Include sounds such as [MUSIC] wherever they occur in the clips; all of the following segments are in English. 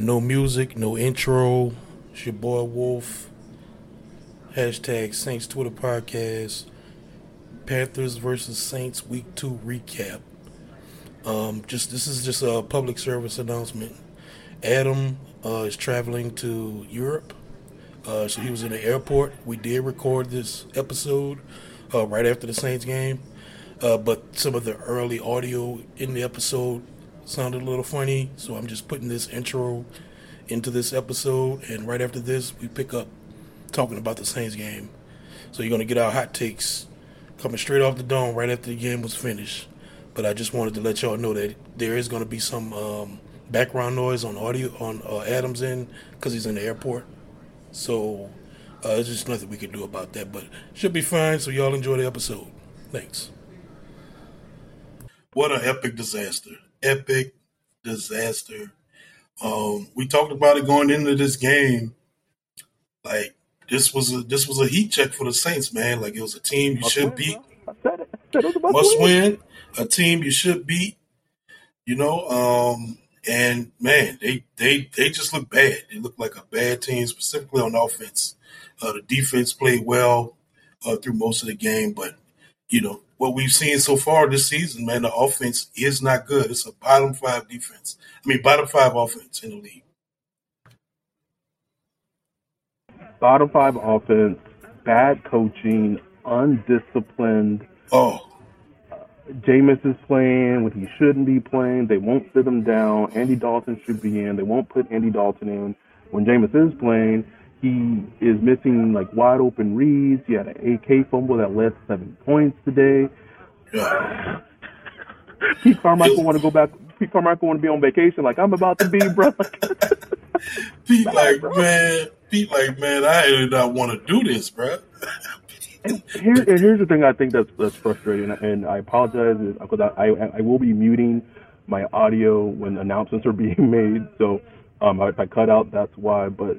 No music, no intro. It's your boy Wolf. Hashtag Saints Twitter podcast. Panthers versus Saints Week Two recap. Um, just this is just a public service announcement. Adam uh, is traveling to Europe, uh, so he was in the airport. We did record this episode uh, right after the Saints game, uh, but some of the early audio in the episode sounded a little funny, so I'm just putting this intro into this episode, and right after this, we pick up talking about the Saints game. So you're gonna get our hot takes coming straight off the dome right after the game was finished. But I just wanted to let y'all know that there is gonna be some um, background noise on audio on uh, Adams end because he's in the airport. So uh, there's just nothing we can do about that, but should be fine. So y'all enjoy the episode. Thanks. What an epic disaster! Epic disaster. Um, we talked about it going into this game. Like this was a this was a heat check for the Saints, man. Like it was a team you Must should win, beat, bro. I said it. I said it must win. win, a team you should beat. You know, um, and man, they they they just look bad. They look like a bad team, specifically on offense. Uh, the defense played well uh, through most of the game, but you know what we've seen so far this season, man, the offense is not good. It's a bottom five defense. I mean, bottom five offense in the league. Bottom five offense, bad coaching, undisciplined. Oh, Jameis is playing when he shouldn't be playing. They won't sit him down. Andy Dalton should be in. They won't put Andy Dalton in. When Jameis is playing, he is missing like wide open reads. He had an AK fumble that led to seven points today. [LAUGHS] Pete Carmichael want to go back. Pete Carmichael want to be on vacation like I'm about to be, bro. [LAUGHS] Pete, like, man, Pete, like, man, I did not want to do this, bro. [LAUGHS] And here, and here's the thing I think that's that's frustrating, and I apologize because I, I I will be muting my audio when announcements are being made. So um, if I cut out, that's why. But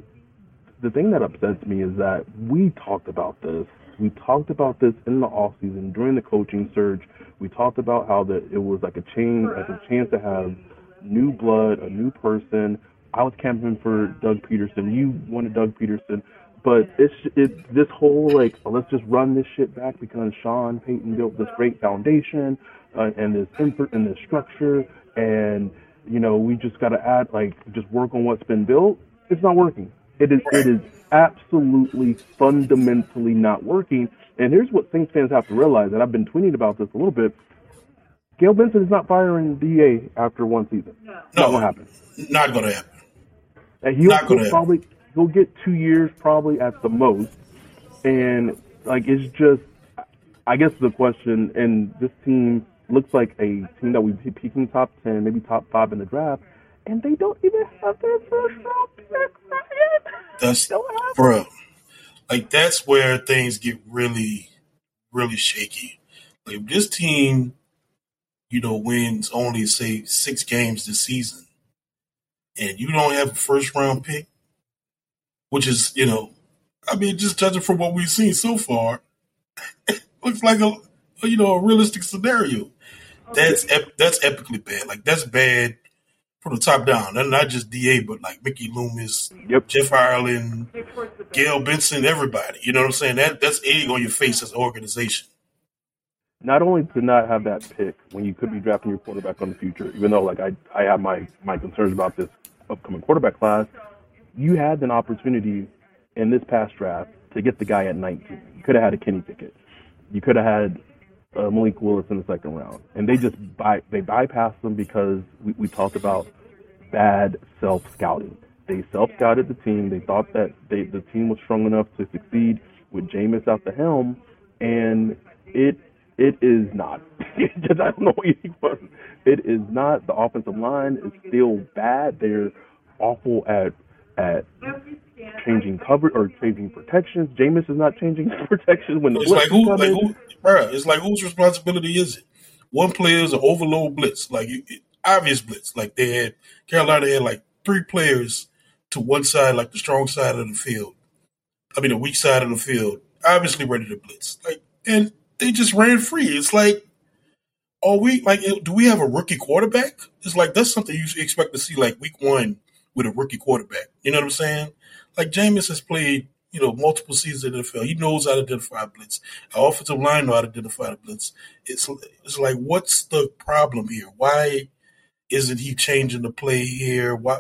the thing that upsets me is that we talked about this. We talked about this in the off season during the coaching surge. We talked about how that it was like a change, like a chance to have new blood, a new person. I was camping for Doug Pederson. You wanted Doug Pederson, but it's it this whole like oh, let's just run this shit back because Sean Payton built this great foundation uh, and this infra- and this structure, and you know we just got to add like just work on what's been built. It's not working. It is it is absolutely fundamentally not working. And here's what Saints fans have to realize, and I've been tweeting about this a little bit. Gayle Benson is not firing DA after one season. It's not gonna happen. Not gonna happen. And he'll, Not gonna he'll happen. probably he'll get two years probably at the most. And like it's just I guess the question and this team looks like a team that would be peaking top ten, maybe top five in the draft, and they don't even have their first round pick right That's bro. Like that's where things get really, really shaky. Like if this team, you know, wins only say six games this season, and you don't have a first round pick, which is, you know, I mean, just judging from what we've seen so far, [LAUGHS] looks like a, you know, a realistic scenario. That's ep- that's epically bad. Like that's bad from the top down. And not just Da, but like Mickey Loomis, Yep. Jeff Ireland, Gayle Benson, everybody. You know what I'm saying? That that's egg on your face as an organization. not only to not have that pick when you could be drafting your quarterback on the future, even though like I I have my my concerns about this upcoming quarterback class, you had an opportunity in this past draft to get the guy at 19. You could have had a Kenny Pickett. You could have had uh, Malik Willis in the second round, and they just by they bypassed them because we, we talked about bad self scouting. They self scouted the team. They thought that they, the team was strong enough to succeed with Jameis at the helm, and it it is not. [LAUGHS] I don't know it is not. The offensive line is still bad. They're awful at at changing cover or changing protections. Jameis is not changing [LAUGHS] protections when the It's blitz like who, come like who, bruh, It's like whose responsibility is it? One player is an overload blitz, like you- it- obvious blitz. Like they had Carolina had like three players to one side, like the strong side of the field. I mean, the weak side of the field, obviously ready to blitz. Like, and they just ran free. It's like, are we like? Do we have a rookie quarterback? It's like that's something you should expect to see like week one with a rookie quarterback. You know what I'm saying? Like Jameis has played, you know, multiple seasons in the NFL. He knows how to identify blitz. Our offensive line know how to identify the blitz. It's it's like, what's the problem here? Why isn't he changing the play here? Why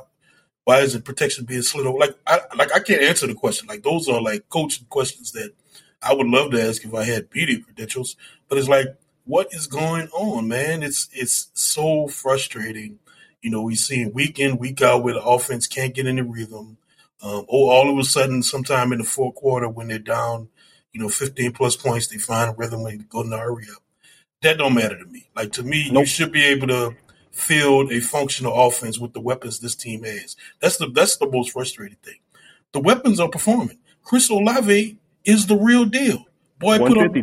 why isn't protection being slid over? Like I like I can't answer the question. Like those are like coaching questions that I would love to ask if I had media credentials. But it's like, what is going on, man? It's it's so frustrating. You know, we see it week in, week out where the offense can't get in the rhythm. Um, oh, all of a sudden, sometime in the fourth quarter when they're down, you know, 15 plus points, they find a rhythm and go in the hurry up. That don't matter to me. Like to me, you should be able to field a functional offense with the weapons this team has. That's the that's the most frustrating thing. The weapons are performing. Chris Olave is the real deal. Boy put up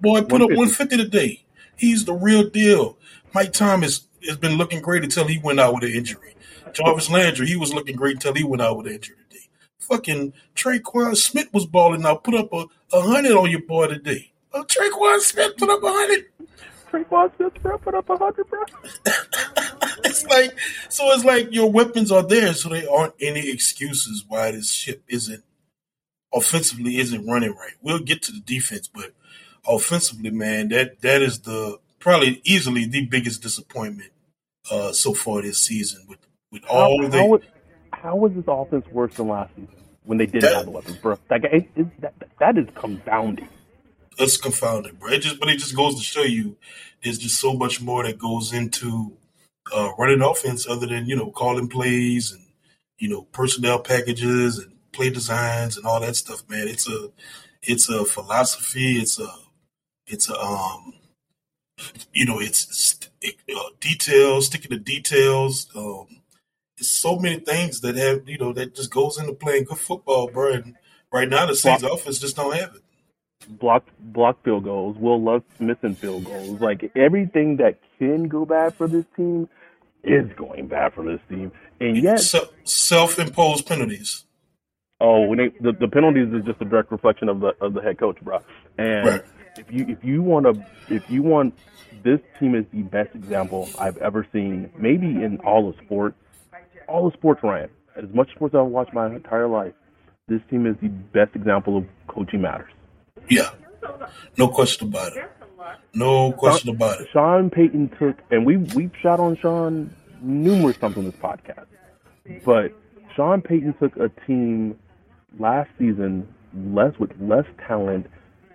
boy put up 150. 150 today. He's the real deal. Mike Thomas has been looking great until he went out with an injury. Jarvis Landry, he was looking great until he went out with an injury today. Fucking Tre'Quan Smith was balling out, put up a, a hundred on your boy today. Uh, Tre'Quan Smith put up a hundred. Tre'Quan Smith bro, put up a hundred, bro. [LAUGHS] it's like so it's like your weapons are there, so there aren't any excuses why this ship isn't offensively isn't running right. We'll get to the defense, but offensively, man, that that is the probably easily the biggest disappointment uh so far this season with with all how, the how, how is this offense worse than last season when they didn't That- have the weapons, bro? Like, it, it, that, that is confounding. it's confounding, bro. It just but it just goes to show you there's just so much more that goes into uh, running offense other than you know calling plays and you know personnel packages and play designs and all that stuff, man. It's a it's a philosophy. It's a it's a um you know it's it, uh, details sticking to details. Um, it's so many things that have you know that just goes into playing good football, bro. And right now the Saints offense just don't have it. Block, block field goals. Will Love missing field goals. Like everything that can go bad for this team is going bad for this team, and yet, Se- self-imposed penalties. oh, when they, the the penalties is just a direct reflection of the of the head coach, bro. And Right. If you if you want to if you want this team is the best example I've ever seen, maybe in all of sports, all of sports Ryan. As much sports I've watched my entire life, this team is the best example of coaching matters. Yeah, no question about it. No question about it. Sean Payton took, and we we've shot on Sean numerous times on this podcast, but Sean Payton took a team last season less with less talent,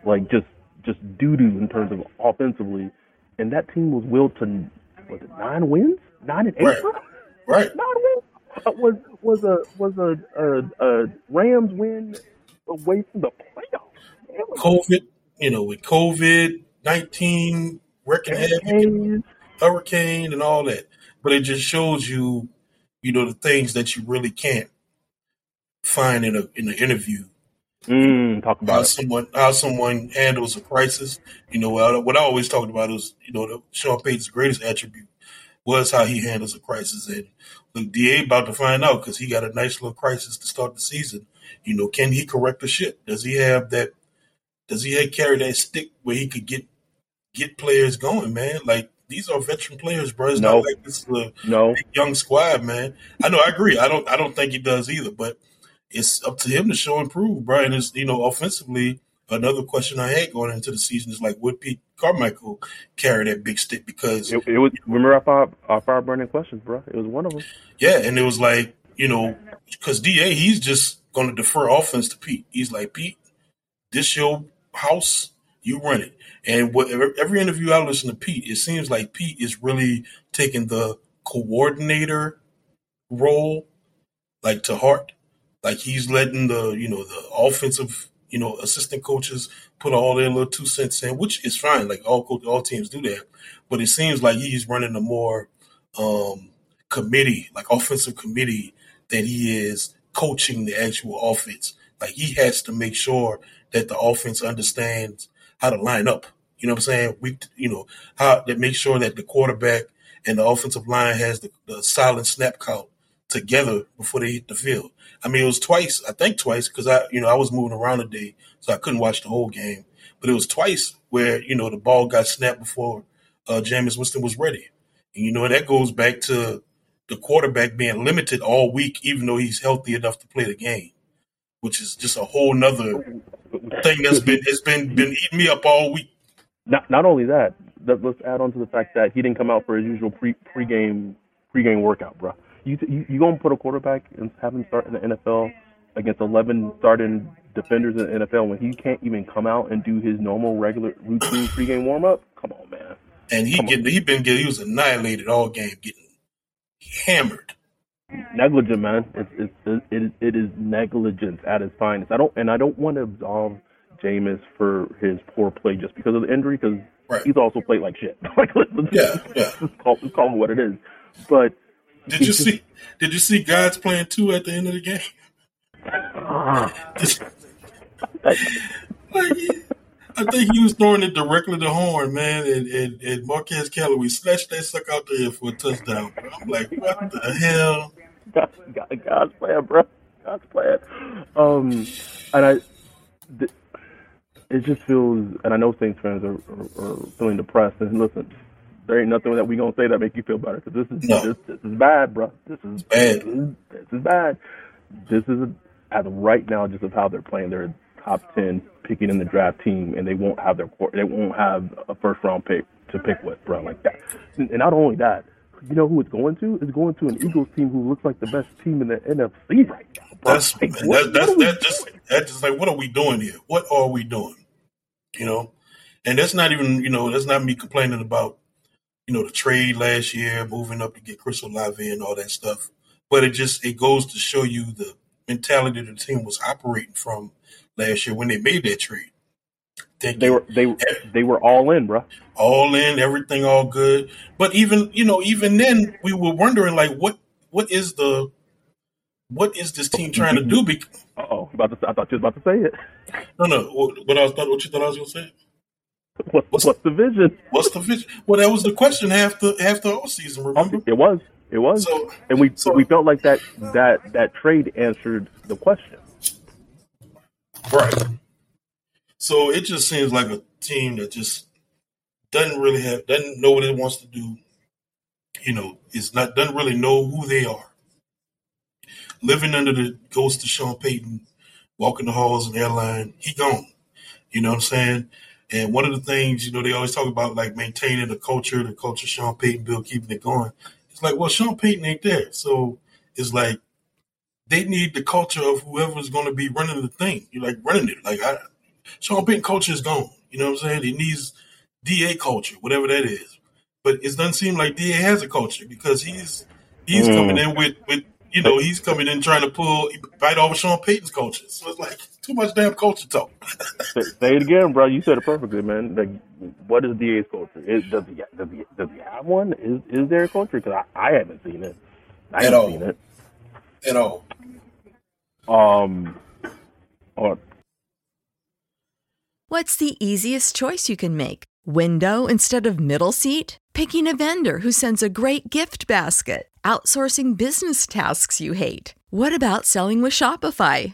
like just just doo doo in terms of offensively, and that team was willed to was it nine wins, nine and eight, Right. Right. nine wins. Uh, was was a was a, a, a Rams win away from the playoffs. Was COVID, you know, with COVID nineteen wrecking havoc, hurricane, and all that. But it just shows you, you know, the things that you really can't find in a in an interview. Mm, talk How about it. someone how someone handles a crisis. You know, what I, what I always talked about is, you know, the, Sean Payton's greatest attribute was how he handles a crisis. And look, Da about to find out because he got a nice little crisis to start the season. You know, can he correct the ship? Does he have that? Does he have, carry that stick where he could get get players going, man? Like these are veteran players, bro. It's no. not like this is a no. young squad, man. I know, I agree. I don't, I don't think he does either, but it's up to him to show and prove, bro. And it's you know, offensively, another question I had going into the season is like, would Pete Carmichael carry that big stick? Because it, it was remember our fire, our fire burning questions, bro. It was one of them. Yeah, and it was like you know, because Da he's just going to defer offense to Pete. He's like Pete, this your house, you run it. And what, every interview I listen to Pete, it seems like Pete is really taking the coordinator role, like to heart. Like he's letting the you know the offensive you know, assistant coaches put all their little two cents in, which is fine. Like all all teams do that, but it seems like he's running a more um, committee, like offensive committee, than he is coaching the actual offense. Like he has to make sure that the offense understands how to line up. You know what I'm saying? We, you know, how that make sure that the quarterback and the offensive line has the, the silent snap count together before they hit the field. I mean, it was twice, I think twice, because I, you know, I was moving around today, so I couldn't watch the whole game. But it was twice where, you know, the ball got snapped before uh, Jameis Winston was ready. And, you know, that goes back to the quarterback being limited all week, even though he's healthy enough to play the game, which is just a whole nother thing that's been, it's been, been eating me up all week. Not, not only that, let's add on to the fact that he didn't come out for his usual pre pregame pregame workout, bro. You you, you gonna put a quarterback and have him start in the NFL against 11 starting defenders in the NFL when he can't even come out and do his normal regular routine pregame warm up? Come on, man. And he get, he been getting he was annihilated all game, getting hammered. Negligent, man. It's, it's it, it is negligence at its finest. I don't and I don't want to absolve Jameis for his poor play just because of the injury because right. he's also played like shit. [LAUGHS] like let's, yeah, yeah. Let's call, let's call him what it is. But did you see? Did you see God's plan two at the end of the game? like, I think he was throwing it directly to Horn, man, and, and, and Marquez Callaway snatched that suck out there for a touchdown. I'm like, what the hell? God, God, God's plan, bro. God's plan. Um, and I, th- it just feels, and I know Saints fans are, are, are feeling depressed. And listen, there ain't nothing that we gonna say that make you feel better because this is no. this, this is bad, bro. This is bad. This is, bad. This is as of right now, just of how they're playing. They're top ten picking in the draft team, and they won't have their they won't have a first round pick to pick with, bro. Like that. And not only that, you know who it's going to? It's going to an Eagles team who looks like the best team in the NFC right now. Bro. That's like, that, that's that just that's just like what are we doing here? What are we doing? You know, and that's not even you know that's not me complaining about you know, the trade last year, moving up to get Chris Olave and all that stuff. But it just it goes to show you the mentality the team was operating from last year when they made that trade. they were they they were all in, bro. All in, everything all good. But even you know, even then, we were wondering like, what what is the what is this team trying to do? oh, about to, I thought you was about to say it. No, no. What, I was, what you thought I was going to say? [LAUGHS] What, what's, what's, the vision? What's the vision? Well, that was the question half the half the whole season. Remember? It was. It was. So, and we so, we felt like that that that trade answered the question. Right. So it just seems like a team that just doesn't really have doesn't know what it wants to do. You know, it's not doesn't really know who they are. Living under the ghost of Sean Payton, walking the halls of the airline, he gone. You know what I'm saying? And one of the things, you know, they always talk about like maintaining the culture, the culture Sean Payton built, keeping it going. It's like, well, Sean Payton ain't there. So it's like they need the culture of whoever's going to be running the thing. You're like running it. Like I, Sean Payton culture is gone. You know what I'm saying? He needs DA culture, whatever that is. But it doesn't seem like DA has a culture because he's he's mm. coming in with with you know he's coming in trying to pull right over Sean Payton's culture. So it's like too much damn culture talk. Say it again, bro. You said it perfectly, man. Like, what is DA's culture? Is, does he does he does he have one? Is is there a culture? Because I, I haven't seen it. I At haven't all. seen it at all. Um. Or, What's the easiest choice you can make? Window instead of middle seat? Picking a vendor who sends a great gift basket? Outsourcing business tasks you hate? What about selling with Shopify?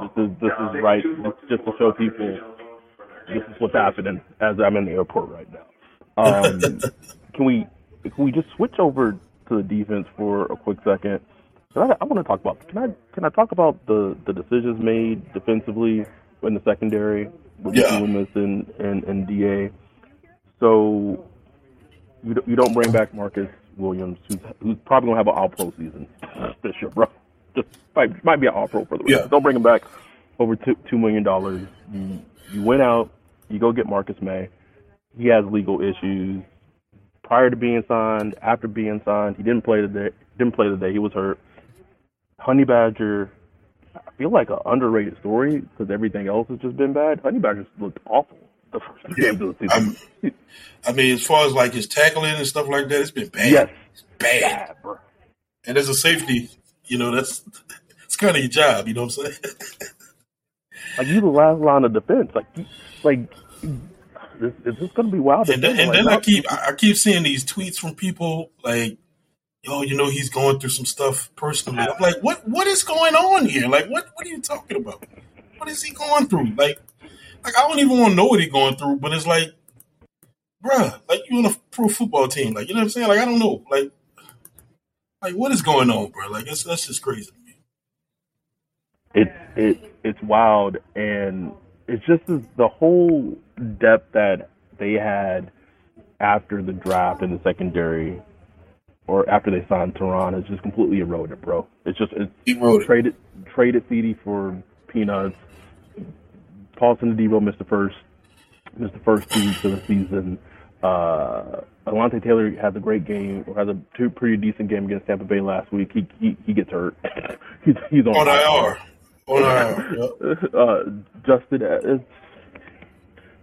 this is this is right. It's just to show people this is what's happening as I'm in the airport right now. [LAUGHS] Um, can we can we just switch over to the defense for a quick second? I, I want to talk about can I can I talk about the the decisions made defensively in the secondary with Yeah. Loomis and, and and Da. So you don't- you don't bring back Marcus Williams, who's, who's probably gonna have an All Pro season this year, bro. Just might, might be an Pro for the Yeah. Don't bring him back over two two million dollars. You you went out, you go get Marcus Maye. He has legal issues. Prior to being signed, after being signed, he didn't play today. Didn't play today. He was hurt. Honey Badger, I feel like an underrated story because everything else has just been bad. Honey Badger looked awful the first [LAUGHS] two games of the season. I mean, as far as like his tackling and stuff like that, it's been bad. yes, It's bad. bad. And as a safety, you know, that's it's kind of your job. You know what I'm saying? [LAUGHS] Like you the last line of defense. Like, like this, is this going to be wild? and then, and Like, then I keep I I keep seeing these tweets from people like, "Yo, you know, he's going through some stuff personally." I'm like, "What? What is going on here? Like, what? What are you talking about? What is he going through? Like, like I don't even want to know what he's going through, but it's like, bruh, like you on a pro football team, like you know what I'm saying? Like I don't know, like, like what is going on, bro? Like it's that's just crazy to me. it's it it's wild and it's just the whole depth that they had after the draft in the secondary or after they signed Tyrann is just completely eroded, bro. It's just it's Eroded. traded traded CD for peanuts. Paulson Adebo missed the first missed the first two of the season. Uh, Alontae Taylor has a great game, or has a two pretty decent game against Tampa Bay last week. He he, he gets hurt. [LAUGHS] he's he's on On IR. On [LAUGHS] IR. Yep. uh, Justin, uh, it's,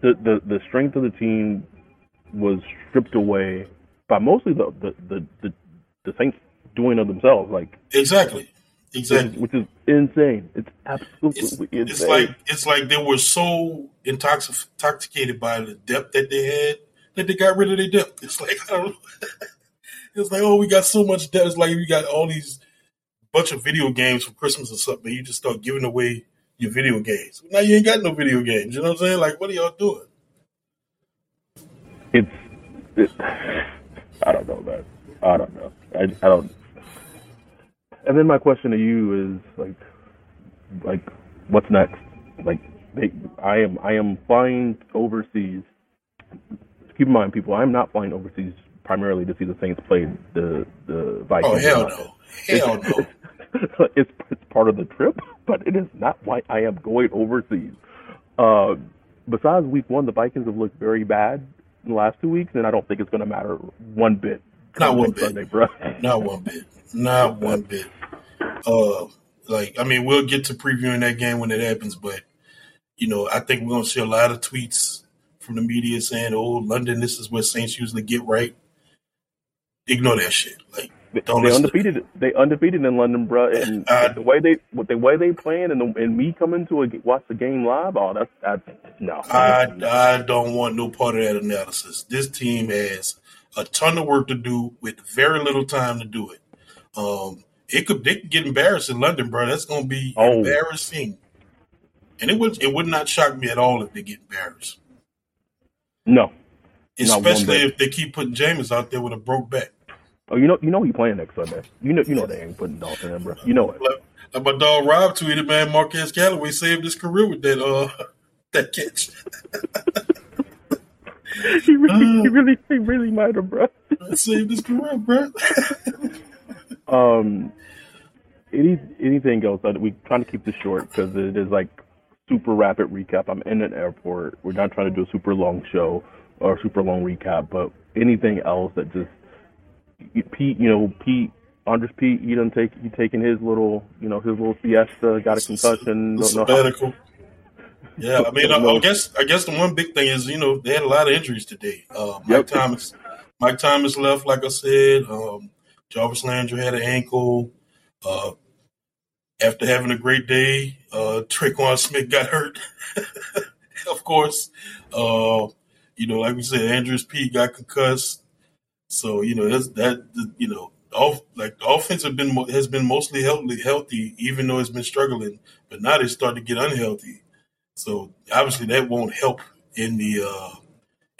the, the the strength of the team was stripped away by mostly the the the, the, the Saints doing of themselves, like Exactly. Exactly. which is insane. It's absolutely It's, insane. it's like it's like they were so intoxic- intoxicated by the depth that they had that they got rid of their debt. It's like [LAUGHS] I don't it's like oh, we got so much debt. It's like we got all these bunch of video games for Christmas or something. You just start giving away your video games. Now you ain't got no video games. You know what I'm saying? Like what are y'all doing? it's it, I don't know, man. I don't know. I, I don't. And then my question to you is like, like, what's next? Like, they, I am I am flying overseas. Keep in mind, people, I'm not flying overseas primarily to see the Saints play the the Vikings. Oh hell no, hell no. [LAUGHS] it's it's part of the trip, but it is not why I am going overseas. Uh, besides week one, the Vikings have looked very bad in the last two weeks, and I don't think it's going to matter one bit. Not one bit. Sunday, bro. [LAUGHS] Not one bit. Not one bit. Uh, like I mean, we'll get to previewing that game when it happens, but you know, I think we're gonna see a lot of tweets from the media saying, "Oh, London, this is where Saints usually get right." Ignore that shit. Like They, they undefeated. They undefeated in London, bro. And [LAUGHS] uh, the way they, the way they playing, and the, and me coming to a, watch the game live. Oh, that's that. No, I I don't want no part of that analysis. This team has a ton of work to do with very little time to do it. Um, it could they could get embarrassed in London, bro. That's going to be oh. embarrassing. And it would it would not shock me at all if they get embarrassed. No, especially if they keep putting Jameis out there with a broke back. Oh, you know, you know he playing next Sunday. You know, you know they ain't putting Dalton in, bro. You know it. Like, like my dog Rob tweeted, man, Marquez Callaway saved his career with that uh [LAUGHS] that catch. [LAUGHS] he really, uh, he really, he really might have, bro. saved his career, bro. [LAUGHS] um, any anything else? We trying to keep this short because it is like super rapid recap. I'm in an airport. We're not trying to do a super long show or a super long recap, but anything else that just Pete, you know, Pete, Andrus Peat, he done take he taking his little, you know, his little siesta, got a concussion. Don't sabbatical. Yeah, I [LAUGHS] mean, I, I, guess I guess the one big thing is you know they had a lot of injuries today. Uh, Mike yep. Thomas, Mike Thomas left, like I said. Um, Jarvis Landry had an ankle. Uh, after having a great day, uh, Tre'Quan Smith got hurt. [LAUGHS] of course, uh, you know, like we said, Andrus Peat got concussed. So you know that's that you know all like the offense have been has been mostly healthy, healthy even though it's been struggling. But now they start to get unhealthy. So obviously that won't help in the uh,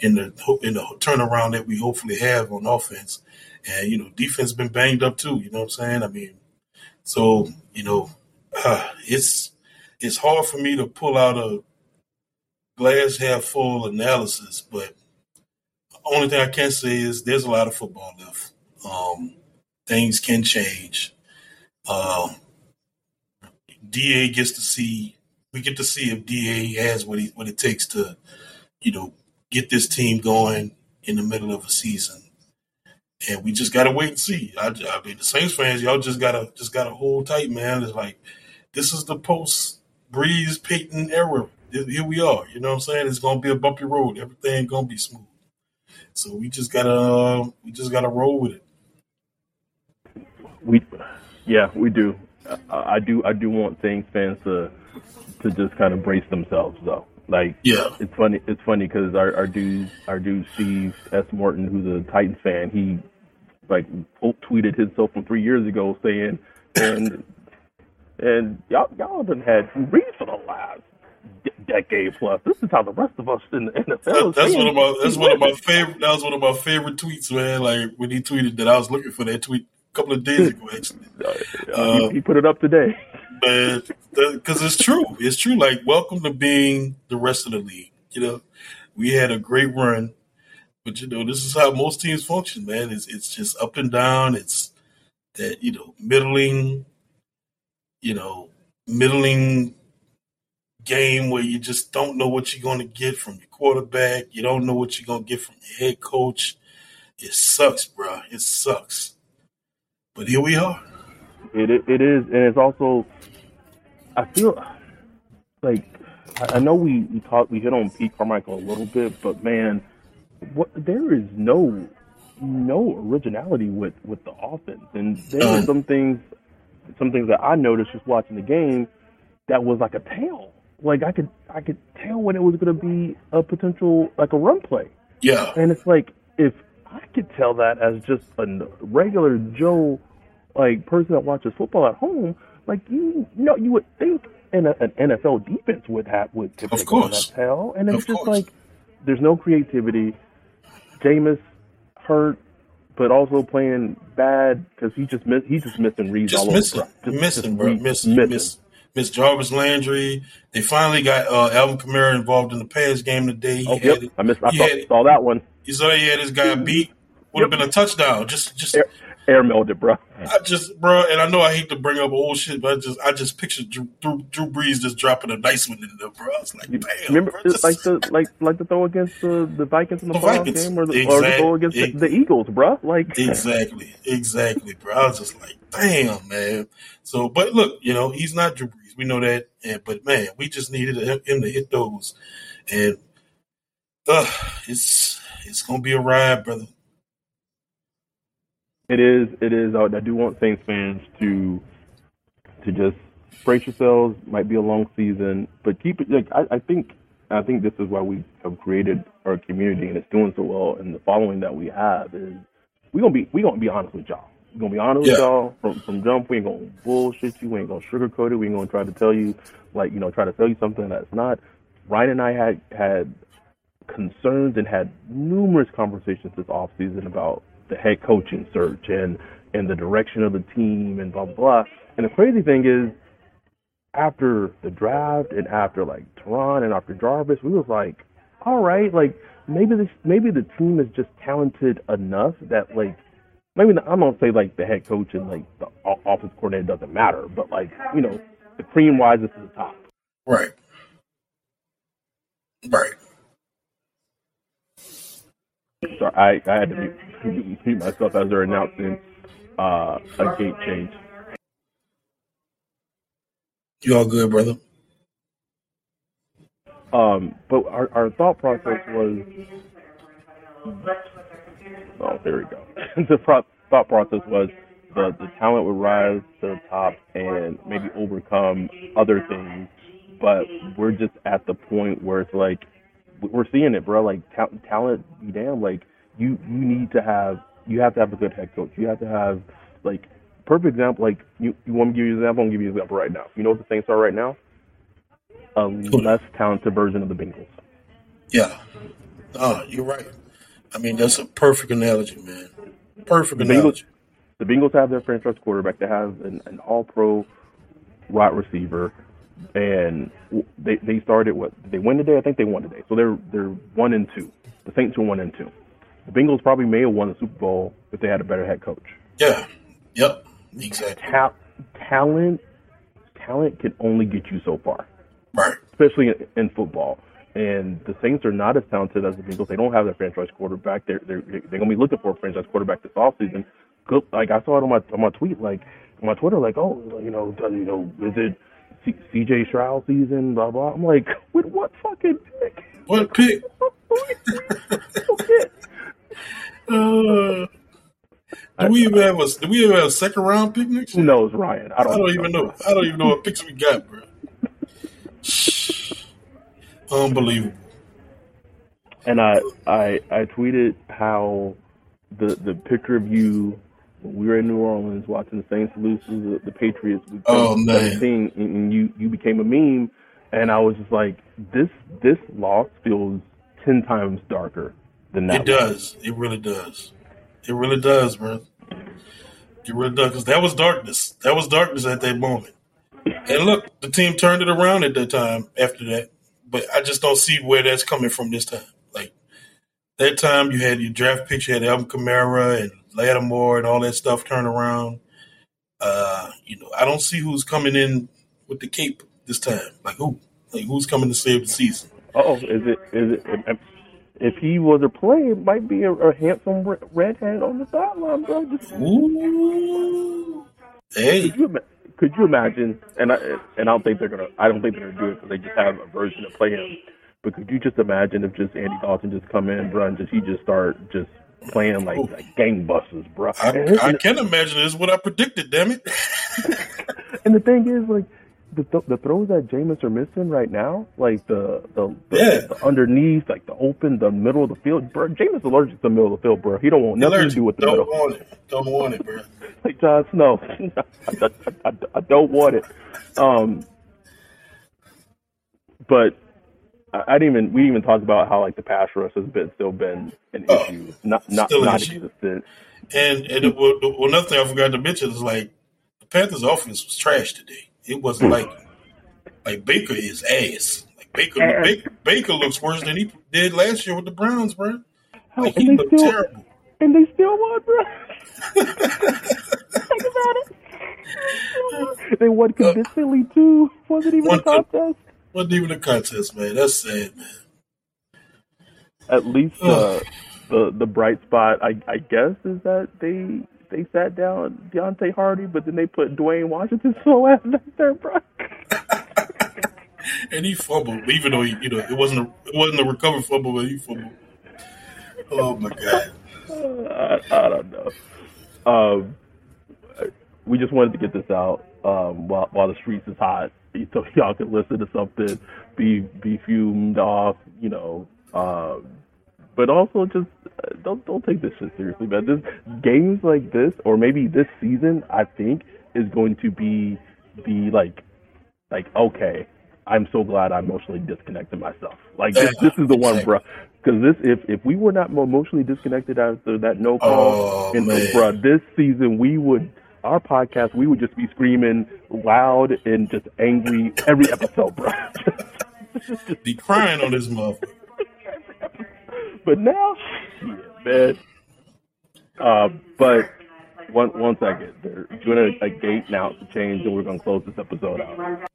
in the in the turnaround that we hopefully have on offense. And you know defense been banged up too. You know what I'm saying? I mean, so you know uh, [SIGHS] it's it's hard for me to pull out a glass half full analysis, but only thing I can say is there's a lot of football left. Um, things can change. Um, Da gets to see. We get to see if Da has what he what it takes to, you know, get this team going in the middle of a season. And we just gotta wait and see. I, I mean, the Saints fans, y'all just gotta just gotta hold tight, man. It's like this is the post Brees Payton era. Here we are. You know what I'm saying? It's gonna be a bumpy road. Everything gonna be smooth. So we just gotta um, we just gotta roll with it. We, yeah, we do. I, I do. I do want things fans to to just kind of brace themselves, though. Like, yeah, it's funny. It's funny because our our dude, our dude Steve S. Morton, who's a Titans fan, he like tweeted himself from three years ago saying, and and y'all y'all have had Brees for the last decade plus. This is how the rest of us in the NFL. That, that's one of my [LAUGHS] that's one of my favorite. That was one of my favorite tweets, man. Like when he tweeted that, I was looking for that tweet a couple of days ago. Actually, [LAUGHS] uh, he, he, put it up today. [LAUGHS] Man, because it's true. It's true. Like welcome to being the rest of the league. You know, we had a great run, but you know this is how most teams function, man. It's it's just up and down. It's that you know middling, you know middling game where you just don't know what you're going to get from your quarterback. You don't know what you're going to get from your head coach. It sucks, bro. It sucks. But here we are. It it is, and it's also. I feel like I know we we talked we hit on Pete Carmichael a little bit, but man, what there is no no originality with with the offense, and there are um, some things some things that I noticed just watching the game that was like a tail. like I could I could tell when it was going to be a potential like a run play. Yeah. And it's like if I could tell that as just a regular Joe like person that watches football at home, like you, you know you would think an, an NFL defense would have would typically of course. that tell, and it's of just course. like there's no creativity. Jameis hurt, but also playing bad because he just miss, he's just missing reads just all missing, over. Just missing, bro, missing, missing. missing. Miss Jarvis Landry. They finally got uh, Alvin Kamara involved in the pass game today. He oh, yep. I missed. I saw, saw, that one. You saw he had this guy beat. Would have been a touchdown. Just, just air, melded, bro. I just, bro, and I know I hate to bring up old shit, but I just, I just pictured Drew, Drew, Drew Brees just dropping a nice one in there, bro. I was like, damn. Remember, bro, like the like like the throw against the, the Vikings in the, the playoff game, or the, exactly. or the throw against the, the Eagles, bro. Like exactly, exactly, bro. I was just like, damn, man. So, but look, you know, he's not Drew Brees. we know that. And but man, we just needed him to hit those, and uh, it's it's gonna be a ride, brother. It is. It is. I, I do want Saints fans to to just brace yourselves. Might be a long season, but keep it. Like I, I think. I think this is why we have created our community and it's doing so well. And the following that we have is we gonna be we gonna be honest with y'all. We're gonna be honest Yeah. with y'all from from jump. We ain't gonna bullshit you. We ain't gonna sugarcoat it. We ain't gonna try to tell you like you know try to tell you something that's not. Ryan and I had had concerns and had numerous conversations this off season about the head coaching search and and the direction of the team and blah blah blah. And the crazy thing is, after the draft and after like Tyrann and after Jarvis, we was like, all right, like maybe this maybe the team is just talented enough that like maybe not, I'm gonna say like the head coach and like the office coordinator doesn't matter, but like you know the cream rises to the top. Right. Right. So I, I had to mute, mute [LAUGHS] myself as they're announcing uh, a gate change. You all good, brother? Um, but our, our thought process was, oh, there we go. [LAUGHS] the pro- thought process was the, the talent would rise to the top and maybe overcome other things. But we're just at the point where it's like, we're seeing it, bro. Like ta- talent, be damn. Like you, you need to have, you have to have a good head coach. You have to have, like, perfect example. Like you, you want me to give you an example? I'm gonna give you an example right now. You know what the Saints are right now? A less talented version of the Bengals. Yeah. Oh, you're right. I mean, that's a perfect analogy, man. Perfect The analogy. Bengals, the Bengals have their franchise quarterback. They have an, an All-Pro wide receiver, and they they started what? They win today? I think they won today. So they're they're one and two. The Saints are one and two. The Bengals probably may have won the Super Bowl if they had a better head coach. Yeah. Yep. Exactly. Ta- talent, talent can only get you so far. Right. especially in, in football. And the Saints are not as talented as the Bengals. They don't have their franchise quarterback. They're they're they're gonna be looking for a franchise quarterback this offseason. Good, like I saw it on my on my tweet, like on my Twitter, like oh, you know, you know, is it C- C.J. Stroud season? Blah blah. I'm like, with what fucking pick? What pick? Okay. Uh, do we even have a do we even have a second round pick next Who knows, Ryan? I I don't, don't even know. I don't even know what picks we got, bro. Unbelievable. And I, I I tweeted how the the picture of you when we were in New Orleans watching the Saints lose to the, the Patriots. Oh, man. 17, and, and you you became a meme, and I was just like, this this loss feels ten times darker than that. It does. It really does. It really does, bro. It really does. Because that was darkness. That was darkness at that moment. And look, the team turned it around at that time after that. But I just don't see where that's coming from this time. Like that time, you had your draft pick, you had Alvin Kamara and Lattimore and all that stuff turn around. Uh, you know, I don't see who's coming in with the cape this time. Like who? Like who's coming to save the season? Oh, is it is it? If, he was a play, it might be a, a handsome redhead on the sideline, bro. Just Ooh. Hey. Could you, could you imagine? And I and I don't think they're gonna. I don't think they're gonna do it because they just have a version to play him. But could you just imagine if just Andy Dalton just come in, bro, and just he just start just playing like like gangbusters, bro? I, I can imagine this is what I predicted, damn it. [LAUGHS] and the thing is, like the th- the throws that Jameis are missing right now, like the the, the, Yeah. the underneath, like the open, the middle of the field, bro. Jameis allergic to the middle of the field, bro. He don't want nothing to do with the Don't middle. want it. Don't want it, bro. [LAUGHS] like Jon Snow. I, [LAUGHS] I, I, I don't want it. Um, but I, didn't even. We even talked about how like the pass rush has been still been an Oh, issue, not not not issue. existent. And and well, another thing I forgot to mention is like the Panthers' offense was trash today. It wasn't like like Baker is ass. Like Baker, Ass. Baker, Baker looks worse than he did last year with the Browns, bro. Like he and they looked still terrible. and they still won, bro. [LAUGHS] Think about it. [LAUGHS] they won convincingly too. Wasn't even a contest. Wasn't even a contest, man. That's sad, man. At least uh, the the bright spot, I, I guess, is that they they sat down Deonte Harty, but then they put Dwayne Washington [LAUGHS] slow ass back there, bro. And he fumbled, even though he, you know it wasn't a, it wasn't a recovered fumble, but he fumbled. Oh my god. I, I don't know. um, we just wanted to get this out um, while while the streets is hot, [LAUGHS] so y'all can listen to something, be be fumed off, you know. Um, but also just uh, don't don't take this shit seriously, man. This games like this, or maybe this season, I think is going to be the like like okay. I'm so glad I emotionally disconnected myself. Like this, this is the one, bro. Because this, if if we were not emotionally disconnected after that no oh, call, Oh, and bro, this season we would our podcast we would just be screaming loud and just angry every episode, bro. [LAUGHS] Be crying on this motherfucker. but now, shit, man. Uh, but one one second, they're doing a, a gate now to change, and we're gonna close this episode out.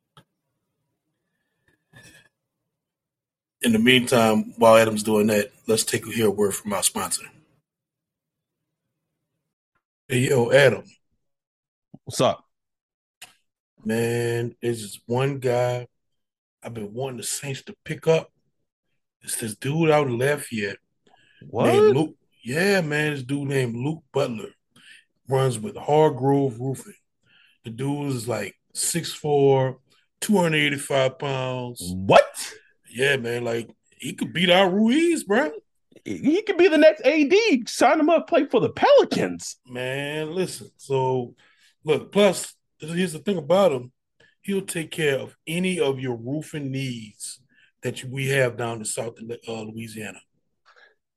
In the meantime, while Adam's doing that, let's take a hear a word from our sponsor. Hey, yo, Adam, What's up? man, there's this one guy I've been wanting the Saints to pick up. It's this dude out in Lafayette What? Luke. Yeah, man, this dude named Luke Butler runs with Hargrove Roofing. The dude is like 6'4, 285 pounds. What? Yeah, man, like he could beat out Ruiz, bro. He could be the next AD. Sign him up, play for the Pelicans. Man, listen. So, look. Plus, here's the thing about him: he'll take care of any of your roofing needs that we have down in South uh, Louisiana.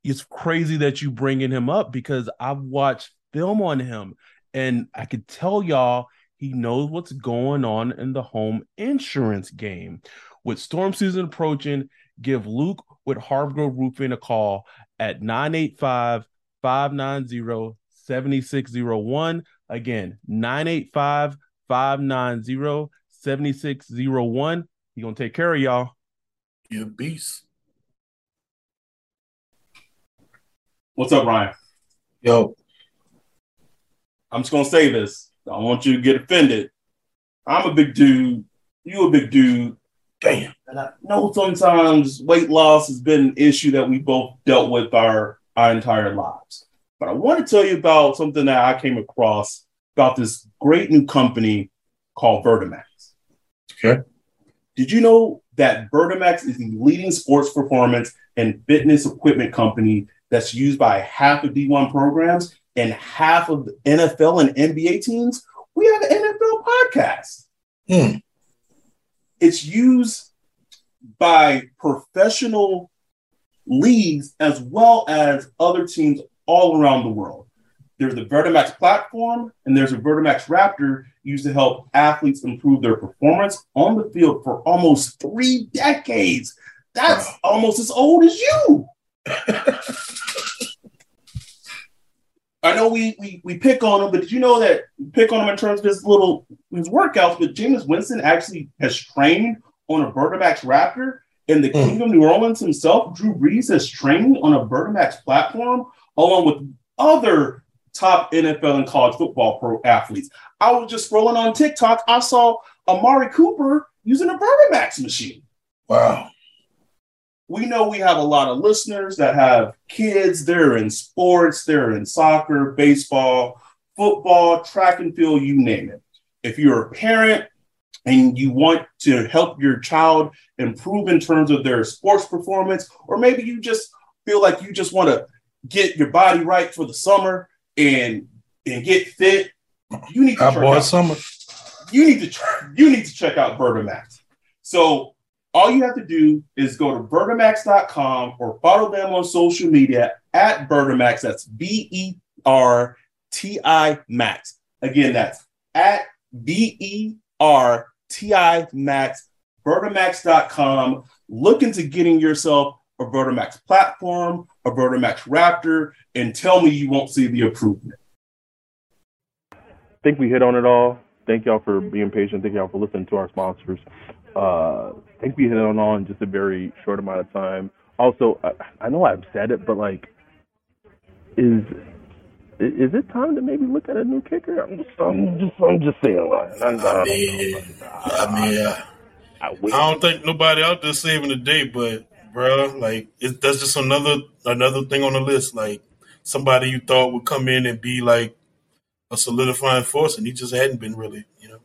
It's crazy that you bringing him up because I've watched film on him, and I could tell y'all he knows what's going on in the home insurance game. With storm season approaching, give Luke with Hargrove Roofing a call at 985 590 7601. Again, 985 590 7601. He gonna take care of y'all. You're a beast. What's up, Ryan? Yo, I'm just gonna say this. I don't want you to get offended. I'm a big dude. You a big dude. damn. And I know sometimes weight loss has been an issue that we both dealt with our, our entire lives. But I want to tell you about something that I came across about this great new company called Vertimax. Okay. Did you know that Vertimax is the leading sports performance and fitness equipment company that's used by half of D1 programs and half of the NFL and NBA teams? We have an NFL podcast. Hmm. It's used by professional leagues as well as other teams all around the world. There's the Vertimax platform and there's a Vertimax Raptor used to help athletes improve their performance on the field for almost three decades. That's Wow. almost as old as you. I know we, we we pick on him, but did you know that pick on him in terms of his little his workouts? But Jameis Winston actually has trained on a Vertimax Raptor, and the Hmm. King of New Orleans himself, Drew Brees, has trained on a Vertimax platform along with other top NFL and college football pro athletes. I was just scrolling on TikTok. I saw Amari Cooper using a Vertimax machine Wow. We know we have a lot of listeners that have kids. They're in sports, they're in soccer, baseball, football, track and field, you name it. If you're a parent and you want to help your child improve in terms of their sports performance, or maybe you just feel like you just want to get your body right for the summer and and get fit, you need to I check out summer. you need to you need to check out Vertimax. So all you have to do is go to Vertimax.com or follow them on social media at Vertimax. That's V E R T I Max. Again, that's at V E R T I Max. Vertimax.com. Look into getting yourself a Vertimax platform, a Vertimax Raptor, and tell me you won't see the improvement. I think we hit on it all. Thank y'all for being patient. Thank y'all for listening to our sponsors. Uh, I think we hit on all in just a very short amount of time. Also, I, I know I've said it, but like, is is it time to maybe look at a new kicker? I'm just, I'm just, I'm just saying. Like, I'm, I mean, I mean, uh, I wait. I don't think nobody out there saving the day, but bro, like it, that's just another another thing on the list. Like somebody you thought would come in and be like a solidifying force, and he just hadn't been really, you know.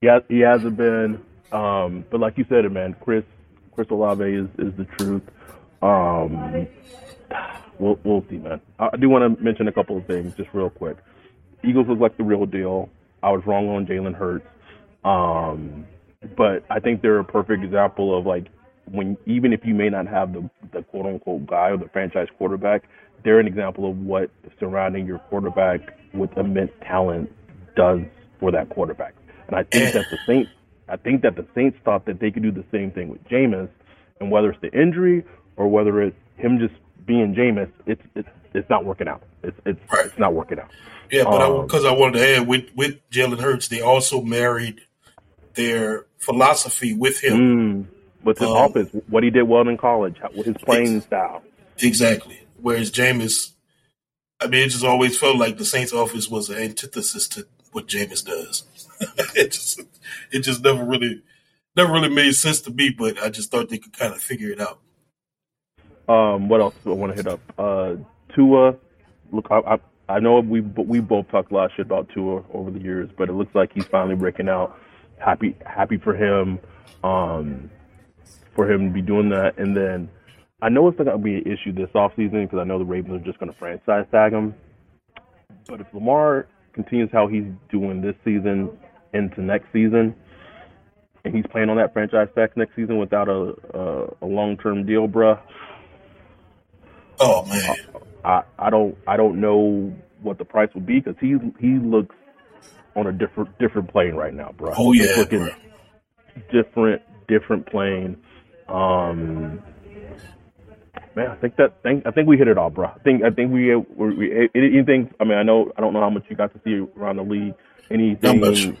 Yeah, he hasn't been. Um, but like you said, it man, Chris Chris Olave is, is the truth. Um, we'll we'll see, man. I do want to mention a couple of things just real quick. Eagles look like the real deal. I was wrong on Jalen Hurts, um, but I think they're a perfect example of like when even if you may not have the the quote unquote guy or the franchise quarterback, they're an example of what surrounding your quarterback with immense talent does for that quarterback. And I think that the Saints, I think that the Saints thought that they could do the same thing with Jameis, and whether it's the injury or whether it's him just being Jameis, it's it's it's not working out. It's it's Right. it's not working out. Yeah, but Um, because I, wanted to add with with Jalen Hurts, they also married their philosophy with him. Mm, with his Um, offense, what he did well in college, with his playing style. Exactly. Whereas Jameis, I mean, it just always felt like the Saints' office was an antithesis to what Jameis does. [LAUGHS] it just, it just never really, never really made sense to me. But I just thought they could kind of figure it out. Um, what else do I want to hit up? Uh, Tua. Look, I, I I know we we both talked a lot of shit about Tua over the years, but it looks like he's finally breaking out. Happy happy for him, um, for him to be doing that. And then I know it's not gonna be an issue this offseason because I know the Ravens are just gonna franchise tag him. But if Lamar continues how he's doing this season into next season, and he's playing on that franchise tag next season without a a, a long term deal, bruh. Oh man, I, I don't I don't know what the price would be because he he looks on a different different plane right now, bro. Oh, He's yeah, looking bro. different different plane. Um, man, I think that think I think we hit it all, bro. I think I think we we, we anything. I mean, I know I don't know how much you got to see around the league. Anything?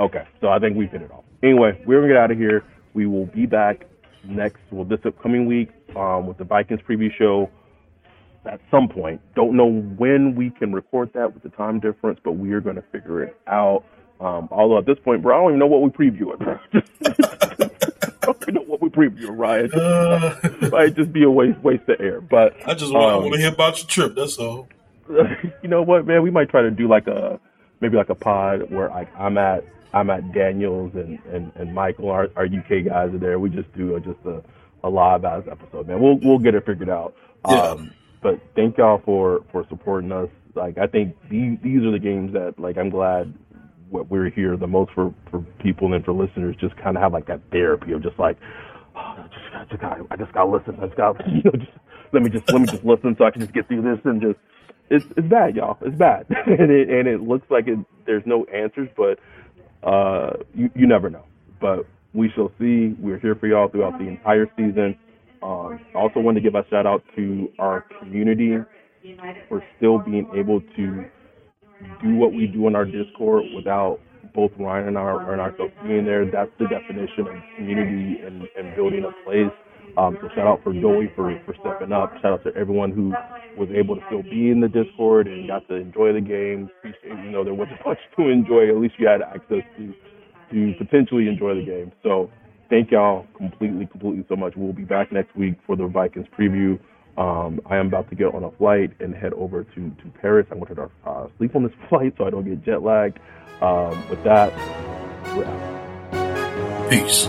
Okay, so I think we've hit it all. Anyway, we're gonna get out of here. We will be back next, well, this upcoming week um, with the Vikings preview show at some point. Don't know when we can record that with the time difference, but we are going to figure it out. Um, although at this point, bro, I don't even know what we preview it. [LAUGHS] I don't even know what we preview, Ryan. uh, [LAUGHS] Might just be a waste waste of air. But I just want, I Um, want to hear about your trip. That's all. [LAUGHS] you know what, man? We might try to do like a maybe like a pod where like I'm at I'm at Daniels and and, and Michael, our, our UK guys are there. We just do a, just a, a live ass episode, man. We'll we'll get it figured out. Yeah. Um, but thank y'all for for supporting us. Like I think these these are the games that like I'm glad what we're here the most for for people and for listeners. Just kind of have like that therapy of just like. Oh, I just, I just got, I just got to listen. I just got, [LAUGHS] you know, just let me just, let me just listen so I can just get through this and just, it's, it's bad, y'all. It's bad, [LAUGHS] and it, and it looks like it, there's no answers, but uh, you, you never know. But we shall see. We're here for y'all throughout the entire season. Um, I also want to give a shout out to our community for still being able to do what we do in our Discord without both Ryan and our and ourselves being there. That's the definition of community and, and building a place. Um, so shout out for Joey for, for stepping up. Shout out to everyone who was able to still be in the Discord and got to enjoy the game. Appreciate you know there wasn't [LAUGHS] much to enjoy. At least you had access to to potentially enjoy the game. So thank y'all completely, completely so much. We'll be back next week for the Vikings preview. Um, I am about to get on a flight and head over to, to Paris. I'm going to uh, sleep on this [LAUGHS] flight so I don't get jet lagged. Um, with that, we're out. Peace.